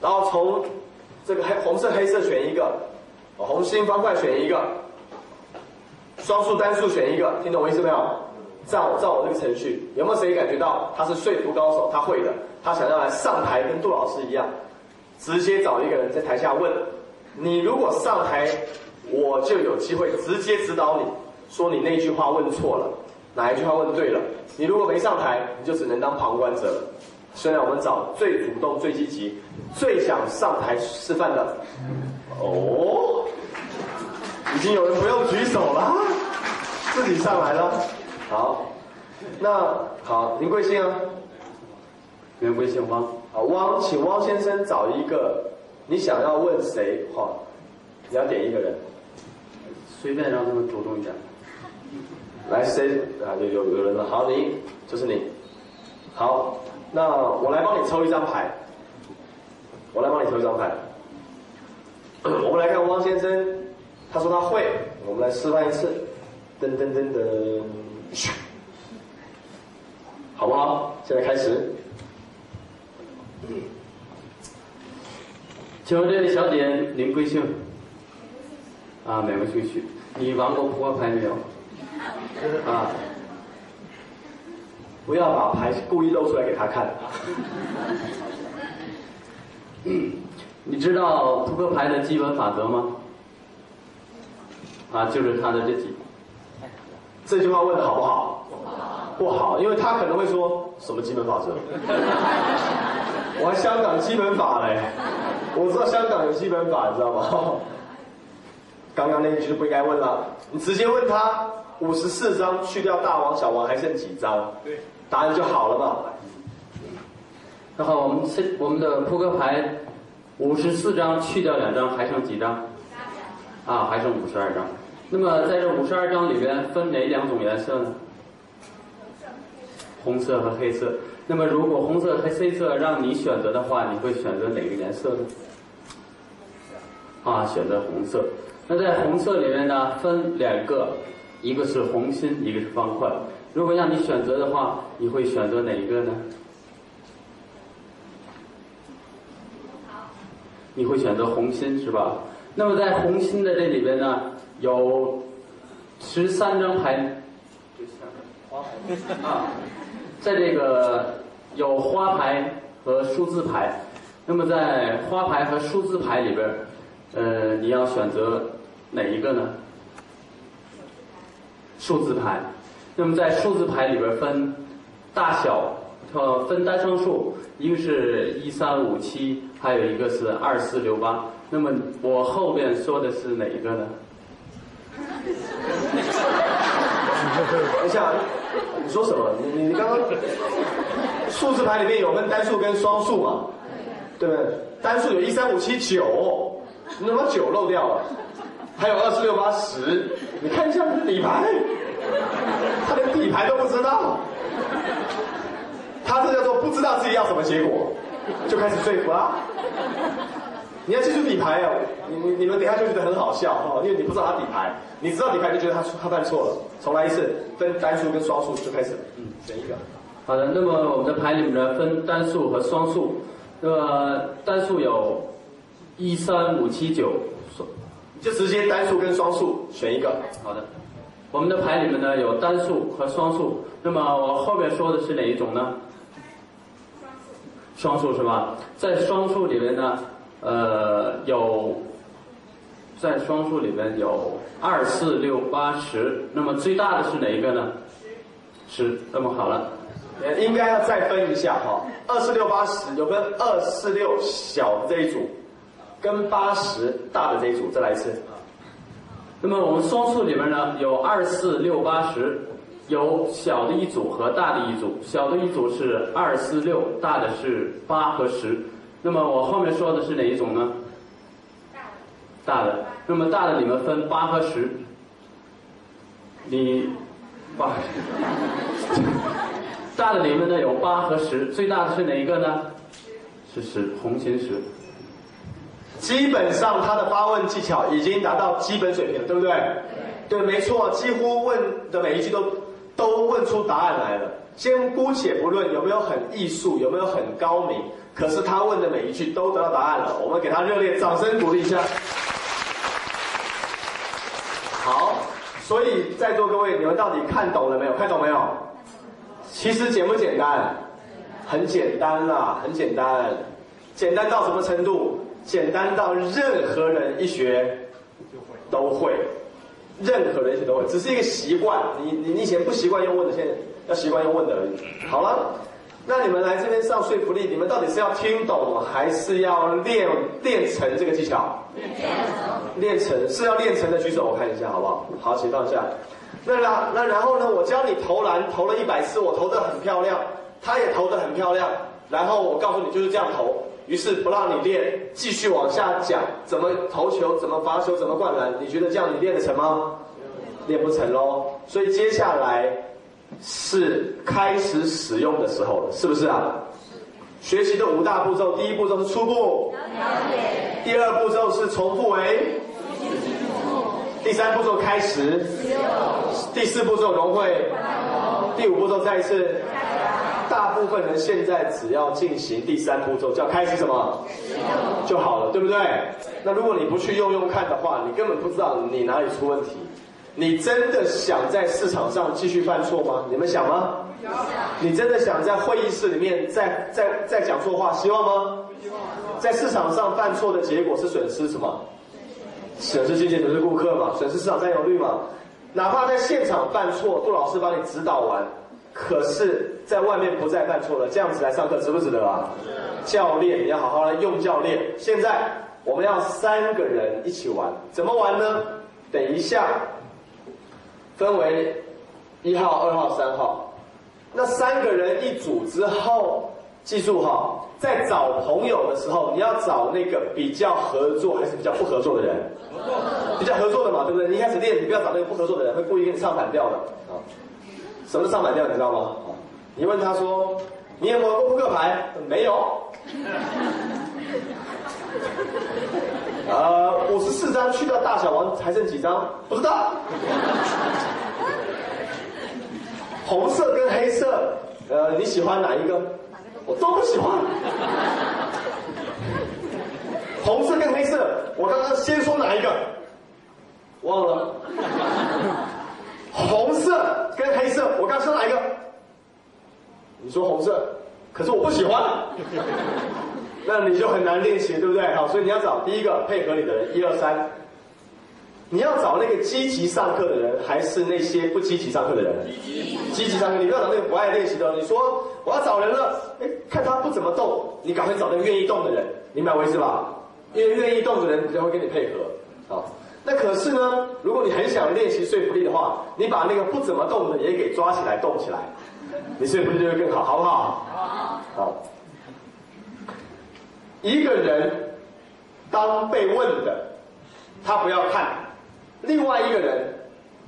[SPEAKER 1] 然后从这个黑红色、黑色选一个，红心方块选一个，双数、单数选一个，听懂我意思没有？照照我这个程序，有没有谁感觉到他是说服高手？他会的，他想要来上台跟杜老师一样，直接找一个人在台下问。你如果上台，我就有机会直接指导你，说你那句话问错了，哪一句话问对了。你如果没上台，你就只能当旁观者。虽然我们找最主动、最积极、最想上台示范的。哦，已经有人不用举手了，自己上来了。好，那好，您贵姓啊？
[SPEAKER 3] 您贵姓汪。
[SPEAKER 1] 好，汪，请汪先生找一个，你想要问谁？哈，你要点一个人，
[SPEAKER 3] 随便让他们主动一点。
[SPEAKER 1] 来，谁啊？有有有人了。好，你就是你。好，那我来帮你抽一张牌。我来帮你抽一张牌。我们来看汪先生，他说他会，我们来示范一次。噔噔噔噔。好不好？现在开始。
[SPEAKER 3] 请问这位小姐您贵姓？啊，没有兴趣。你玩过扑克牌没有？啊，
[SPEAKER 1] 不要把牌故意露出来给他看。
[SPEAKER 3] 你知道扑克牌的基本法则吗？啊，就是他的这几。
[SPEAKER 1] 这句话问的好不好？不好，因为他可能会说什么基本法则？我还香港基本法嘞，我知道香港有基本法，你知道吗？刚刚那一句就不应该问了，你直接问他五十四张去掉大王小王还剩几张？对，答案就好了嘛。
[SPEAKER 3] 那好我们是我们的扑克牌五十四张去掉两张还剩几张？啊，还剩五十二张。那么在这五十二张里边分哪两种颜色呢？红色和黑色。那么如果红色和黑色让你选择的话，你会选择哪个颜色呢？啊，选择红色。那在红色里面呢，分两个，一个是红心，一个是方块。如果让你选择的话，你会选择哪一个呢？你会选择红心是吧？那么在红心的这里边呢？有十三张牌，啊，在这个有花牌和数字牌，那么在花牌和数字牌里边，呃，你要选择哪一个呢？数字牌。那么在数字牌里边分大小，呃，分单双数，一个是一三五七，还有一个是二四六八。那么我后面说的是哪一个呢？
[SPEAKER 1] 等一下，你说什么？你你刚刚数字牌里面有分单数跟双数嘛？对不对？单数有一三五七九，你怎么九漏掉了？还有二四六八十，你看一下底牌，他连底牌都不知道，他这叫做不知道自己要什么结果，就开始说服啦。你要记住底牌哦！你你你们等一下就觉得很好笑哦，因为你不知道他底牌，你知道底牌就觉得他他犯错了。重来一次，分单数跟双数就开始。嗯，选一个。
[SPEAKER 3] 好的，那么我们的牌里面呢分单数和双数，那么单数有一三五七九，双
[SPEAKER 1] 就直接单数跟双数选一个。
[SPEAKER 3] 好的，我们的牌里面呢有单数和双数，那么我后面说的是哪一种呢？双数是吧？在双数里面呢，呃，有在双数里面有二四六八十，那么最大的是哪一个呢？十。那么好了，
[SPEAKER 1] 呃，应该要再分一下哈，二四六八十有分二四六小的这一组，跟八十大的这一组，再来一次啊。
[SPEAKER 3] 那么我们双数里面呢有二四六八十，有小的一组和大的一组，小的一组是二四六，大的是八和十。那么我后面说的是哪一种呢？大的。那么大的里面分八和十，你八，大的里面呢有八和十，最大的是哪一个呢？是十，红心十。
[SPEAKER 1] 基本上他的发问技巧已经达到基本水平，对不对？对，没错，几乎问的每一句都都问出答案来了。先姑且不论有没有很艺术，有没有很高明，可是他问的每一句都得到答案了。我们给他热烈掌声鼓励一下。好，所以在座各位，你们到底看懂了没有？看懂没有？其实简不简单？很简单啦，很简单。简单到什么程度？简单到任何人一学都会，任何人一学都会，只是一个习惯。你你你以前不习惯用问的，现在要习惯用问的而已。好了，那你们来这边上说服力，你们到底是要听懂，还是要练练成这个技巧？练成是要练成的，举手我看一下好不好？好，请放下。那然那然后呢？我教你投篮，投了一百次，我投的很漂亮，他也投的很漂亮。然后我告诉你就是这样投，于是不让你练，继续往下讲怎么投球，怎么罚球，怎么灌篮。你觉得这样你练得成吗？练不成喽。所以接下来是开始使用的时候了，是不是啊？学习的五大步骤，第一步骤是初步，第二步骤是重复为，第三步骤开始，第四步骤融会，第五步骤再一次。大部分人现在只要进行第三步骤，叫开始什么就好了，对不对？那如果你不去用用看的话，你根本不知道你哪里出问题。你真的想在市场上继续犯错吗？你们想吗？想。你真的想在会议室里面再再再讲错话？希望吗？希望。在市场上犯错的结果是损失什么？损失金钱，损失顾客嘛，损失市场占有率嘛。哪怕在现场犯错，杜老师帮你指导完。可是，在外面不再犯错了，这样子来上课值不值得啊？教练，你要好好来用教练。现在我们要三个人一起玩，怎么玩呢？等一下，分为一号、二号、三号。那三个人一组之后，记住哈，在找朋友的时候，你要找那个比较合作还是比较不合作的人？比较合作的嘛，对不对？你一开始练，你不要找那个不合作的人，会故意给你唱反调的啊。什么上百调？你知道吗？你问他说：“你有没有过扑克牌？”没有。呃，五十四张去掉大小王还剩几张？不知道。红色跟黑色，呃，你喜欢哪一个？我都不喜欢。红色跟黑色，我刚刚先说哪一个？忘了。红色跟黑色，我刚说哪一个？你说红色，可是我不喜欢，那你就很难练习，对不对？好，所以你要找第一个配合你的人，一二三。你要找那个积极上课的人，还是那些不积极上课的人？积极上课，你不要找那个不爱练习的。你说我要找人了，哎，看他不怎么动，你赶快找那个愿意动的人，明白我意思吧？因为愿意动的人比较会跟你配合，好。那可是呢，如果你很想练习说服力的话，你把那个不怎么动的也给抓起来动起来，你说服力就会更好，好不好？好。好。一个人当被问的，他不要看；另外一个人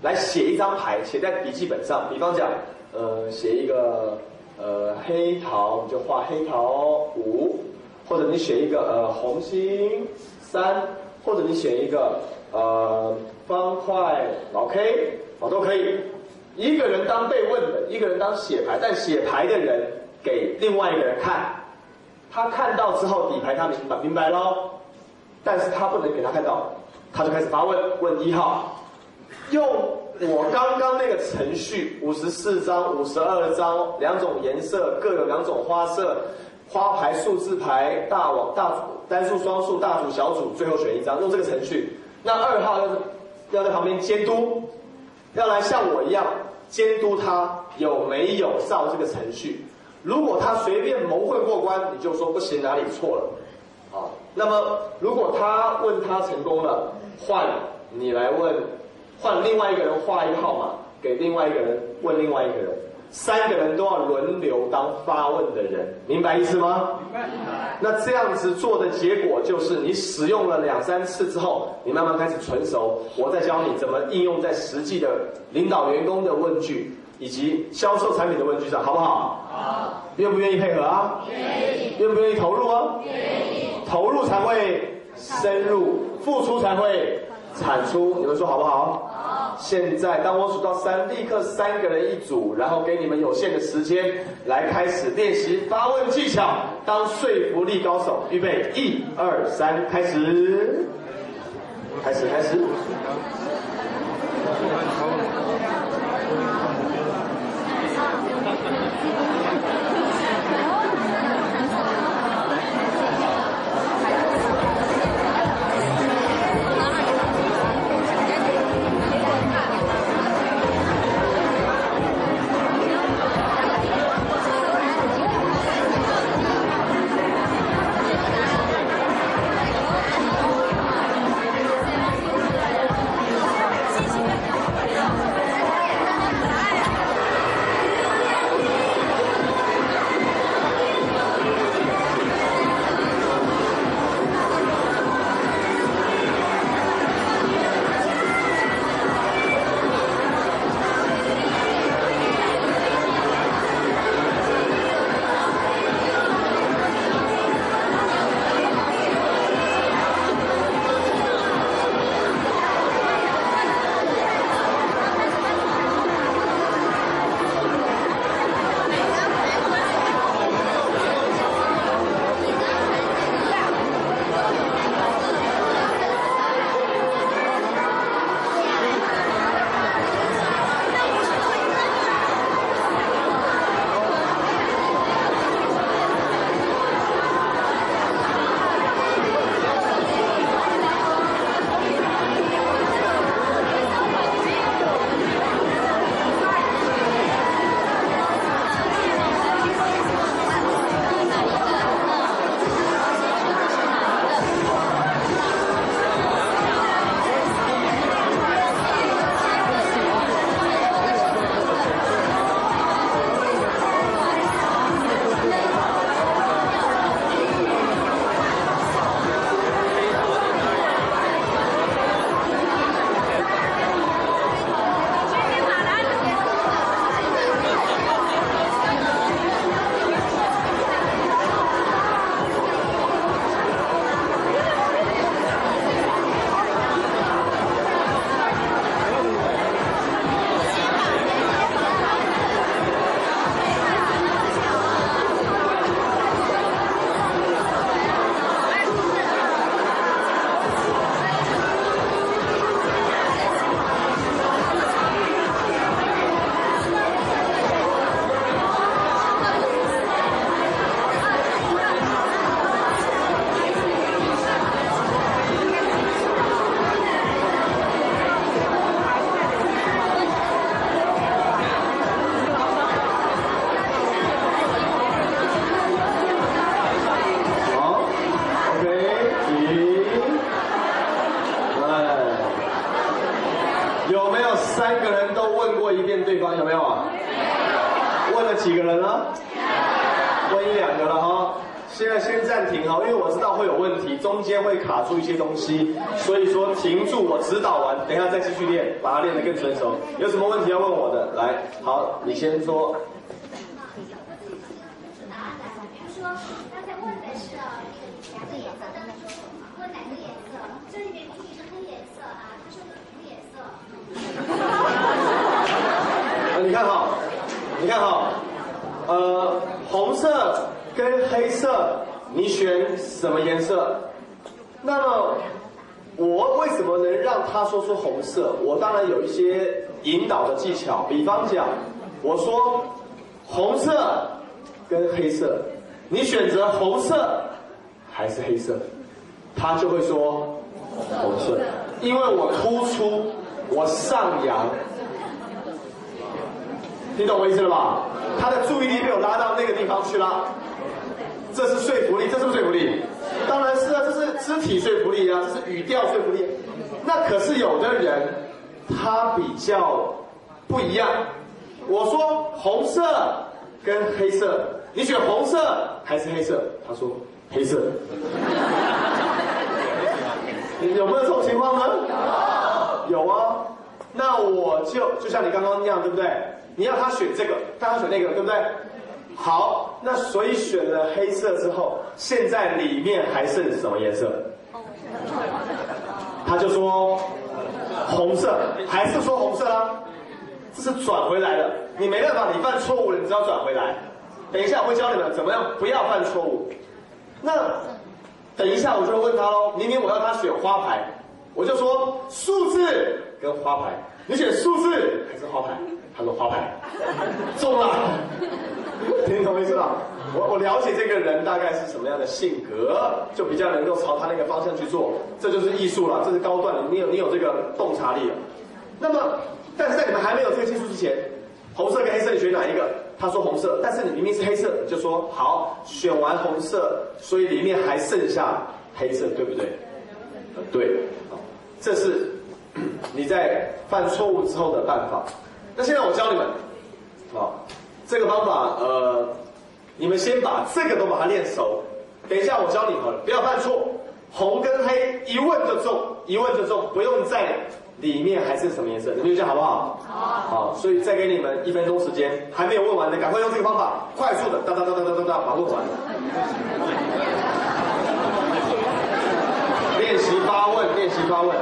[SPEAKER 1] 来写一张牌，写在笔记本上。比方讲，呃，写一个呃黑桃，你就画黑桃五；或者你写一个呃红心三，或者你写一个呃方块老 K，哦都可以。一个人当被问的，一个人当写牌，但写牌的人给另外一个人看，他看到之后底牌他明白明白喽，但是他不能给他看到，他就开始发问，问一号，用我刚刚那个程序，五十四张、五十二张，两种颜色，各有两种花色，花牌、数字牌，大网、大组、单数、双数、大组、小组，最后选一张，用这个程序。那二号要要在旁边监督，要来像我一样监督他有没有照这个程序。如果他随便蒙混过关，你就说不行，哪里错了。好，那么如果他问他成功了，换你来问，换另外一个人画一个号码给另外一个人问另外一个人，三个人都要轮流当发问的人，明白意思吗？明白。那这样子做的结果就是，你使用了两三次之后，你慢慢开始纯熟，我再教你怎么应用在实际的领导员工的问句以及销售产品的问句上，好不好？好。愿不愿意配合啊？愿意。愿不愿意投入啊？愿意。投入才会深入，付出才会产出。你们说好不好？现在当我数到三，立刻三个人一组，然后给你们有限的时间来开始练习发问技巧，当说服力高手。预备，一二三，开始，开始，开始。成熟有什么问题要问我的？来好你先说。比如说刚才问的是个两个颜色问哪个颜色这里面黑颜色啊他说的红颜色你看好你看好呃红色跟黑色你选什么颜色？那么我为什么能让他说出红色？我当然有一些引导的技巧，比方讲，我说红色跟黑色，你选择红色还是黑色？他就会说红色，因为我突出，我上扬。你懂我意思了吧？他的注意力被我拉到那个地方去了，这是说服力，这是不是说服力？当然是啊，这是肢体说服力啊，这是语调说服力。那可是有的人他比较不一样。我说红色跟黑色，你选红色还是黑色？他说黑色。有没有这种情况呢？有，啊。那我就就像你刚刚那样，对不对？你要他选这个，但他选那个，对不对？好，那所以选了黑色之后，现在里面还剩什么颜色？他就说红色，还是说红色啊？这是转回来的，你没办法，你犯错误了，你只要转回来。等一下我会教你们怎么样不要犯错误。那等一下我就会问他喽，明明我要他选花牌，我就说数字跟花牌，你选数字还是花牌？他说花牌，中了，听懂意思吧？我我了解这个人大概是什么样的性格，就比较能够朝他那个方向去做，这就是艺术了，这是高段，你有你有这个洞察力了。那么，但是在你们还没有这个技术之前，红色跟黑色你选哪一个？他说红色，但是你明明是黑色，你就说好，选完红色，所以里面还剩下黑色，对不对？对，这是你在犯错误之后的办法。那现在我教你们，啊，这个方法，呃，你们先把这个都把它练熟。等一下我教你们，不要犯错。红跟黑一问就中，一问就中，不用在里面还是什么颜色，你们这样好不好？好。好，所以再给你们一分钟时间，还没有问完的，赶快用这个方法，快速的哒哒哒哒哒哒哒把它问完。练习发问，练习发问。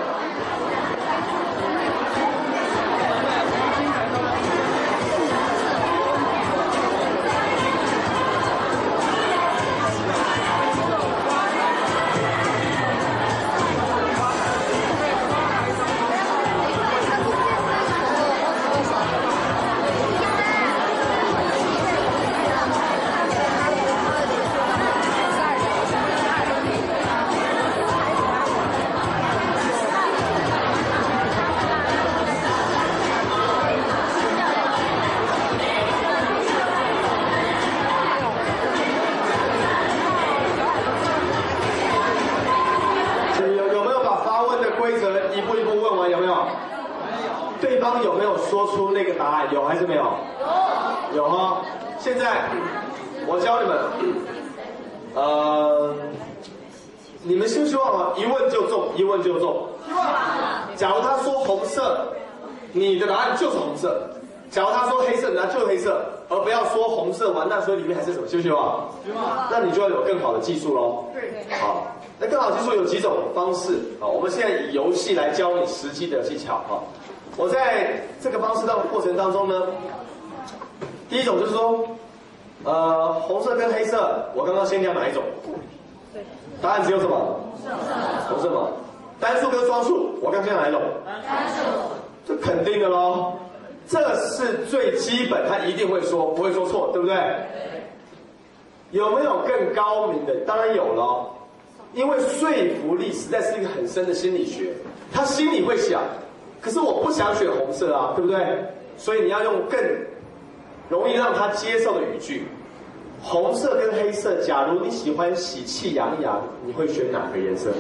[SPEAKER 1] 的技术喽。对。好。那更好技术有几种方式啊？我们现在以游戏来教你实际的技巧啊。我在这个方式的过程当中呢，第一种就是说，呃，红色跟黑色，我刚刚先讲哪一种？对。答案只有什么？红色。红色嘛。单数跟双数，我刚讲哪一种？单数。这肯定的喽，这是最基本，他一定会说，不会说错，对不对？对。有没有更高明的？当然有了。因为说服力实在是一个很深的心理学，他心里会想，可是我不想选红色啊，对不对？所以你要用更容易让他接受的语句。红色跟黑色，假如你喜欢喜气洋洋，你会选哪个颜色？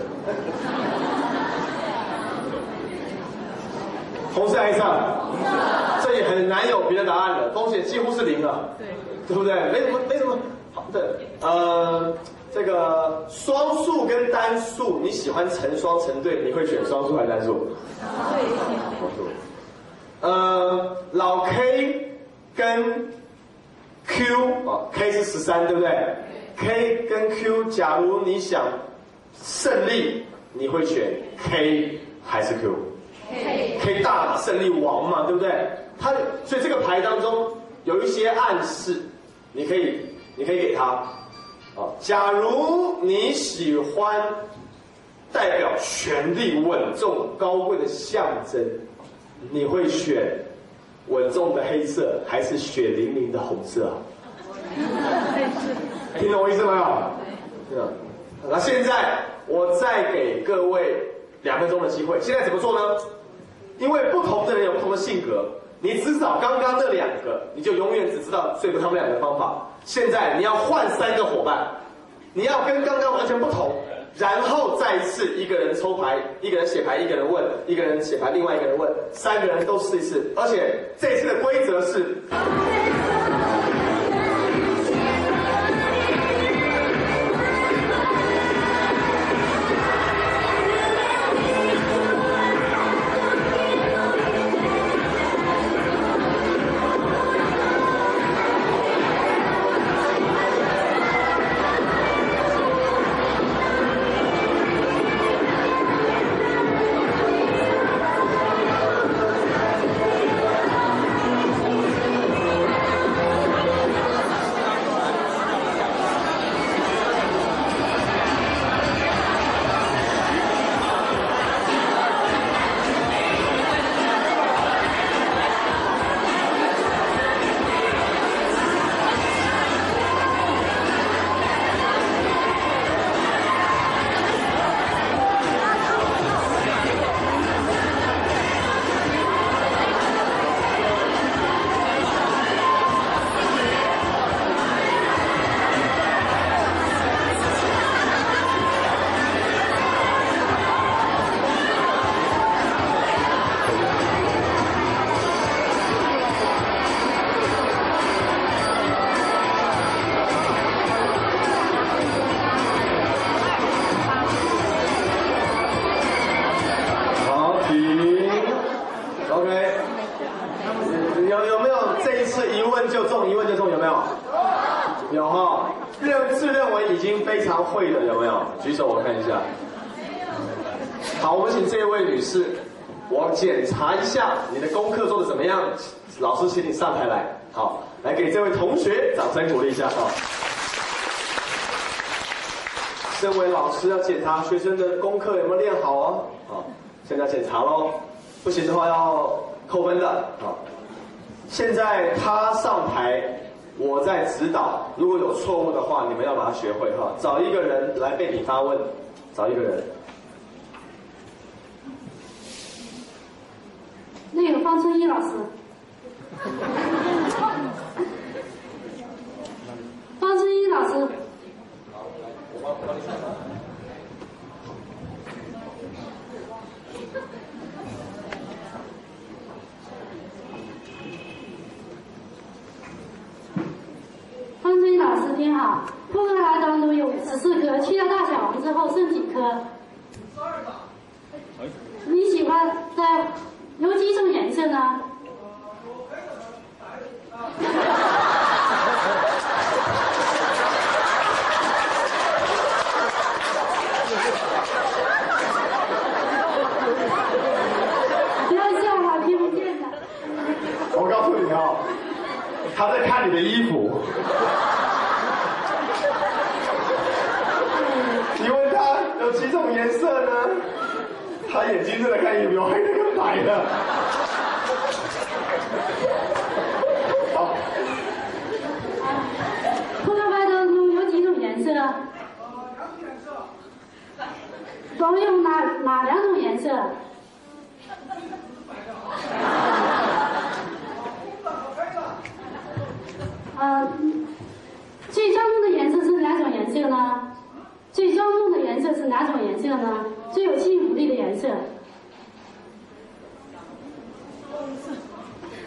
[SPEAKER 1] 红色、黑色，这也很难有别的答案了，风险几乎是零了，对，对不对？没什么，没什么。好的，呃。这个双数跟单数，你喜欢成双成对，你会选双数还是单数？双数。呃，老 K 跟 Q 啊，K 是十三，对不对？K 跟 Q，假如你想胜利，你会选 K 还是
[SPEAKER 2] Q？K。
[SPEAKER 1] K 大胜利王嘛，对不对？他所以这个牌当中有一些暗示，你可以你可以给他。啊，假如你喜欢代表权力稳重高贵的象征，你会选稳重的黑色还是血淋淋的红色啊？听懂我意思没有？对啊。那现在我再给各位两分钟的机会，现在怎么做呢？因为不同的人有不同的性格，你只找刚刚那两个，你就永远只知道说服他们两个方法。现在你要换三个伙伴，你要跟刚刚完全不同，然后再一次一个人抽牌，一个人写牌，一个人问，一个人写牌，另外一个人问，三个人都试一试。而且这次的规则是。找一个人来被你发问，找一个人。
[SPEAKER 2] 那个方春一老师，方春一老师，方春一老师您好，扑克牌当中有十四颗，去掉大小王之后剩几颗？你喜欢在有几种颜色呢？不要笑了，听不见的。
[SPEAKER 1] 我告诉你哦，他在看你的衣服。你问他有几种颜色呢？他眼睛真的看衣服，有黑的跟白的。好，
[SPEAKER 2] 扑克牌当中有几种颜色？总有哪哪两种颜色？呃，最庄重的颜色是哪种颜色呢？最庄重的颜色是哪种颜色呢？最有幸福力的颜色？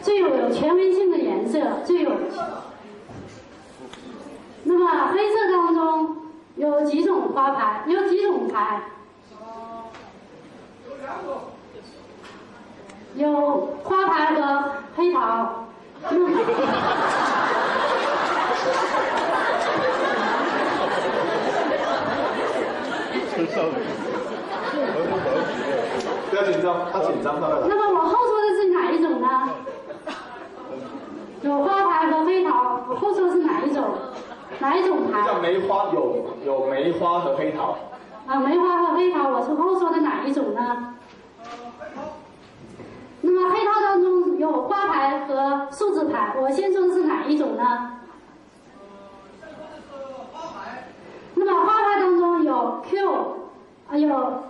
[SPEAKER 2] 最有权威性的颜色？最有那么黑色当中有几种花牌？有几种牌？有花牌黑桃。
[SPEAKER 1] 不要紧张，他紧张，他来。
[SPEAKER 2] 那么往后说的是哪一种呢？有花牌和黑桃，我后说是哪一种？哪一种牌？
[SPEAKER 1] 叫梅花，有有梅花和黑桃。
[SPEAKER 2] 啊，梅花和黑桃，我是后说的哪一种呢？那么黑桃当中有花牌和数字牌，我先说的是哪一种呢？那么花牌当中有 Q，啊有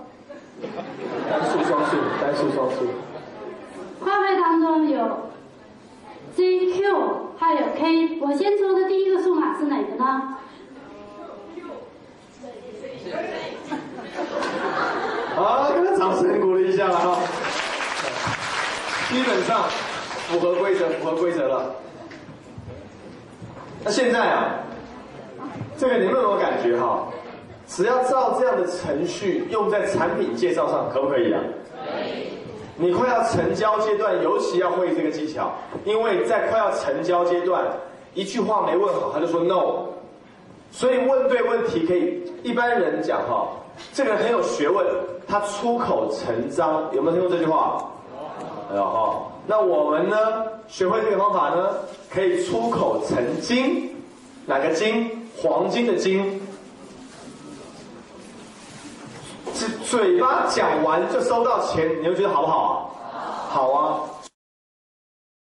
[SPEAKER 1] 单数双数，单数双数。
[SPEAKER 2] 花牌当中有 J、Q 还有 K，我先抽的第一个数码是哪个呢？
[SPEAKER 1] 好，给他掌声鼓励一下了哈。基本上符合规则，符合规则了。那现在啊，这个你们有没有感觉哈？只要照这样的程序用在产品介绍上，可不可以啊？可以。你快要成交阶段，尤其要会这个技巧，因为在快要成交阶段，一句话没问好，他就说 no。所以问对问题可以，一般人讲哈，这个人很有学问，他出口成章，有没有听过这句话？有。哈，那我们呢，学会这个方法呢，可以出口成金，哪个金？黄金的金。嘴嘴巴讲完就收到钱，你们觉得好不好？好啊。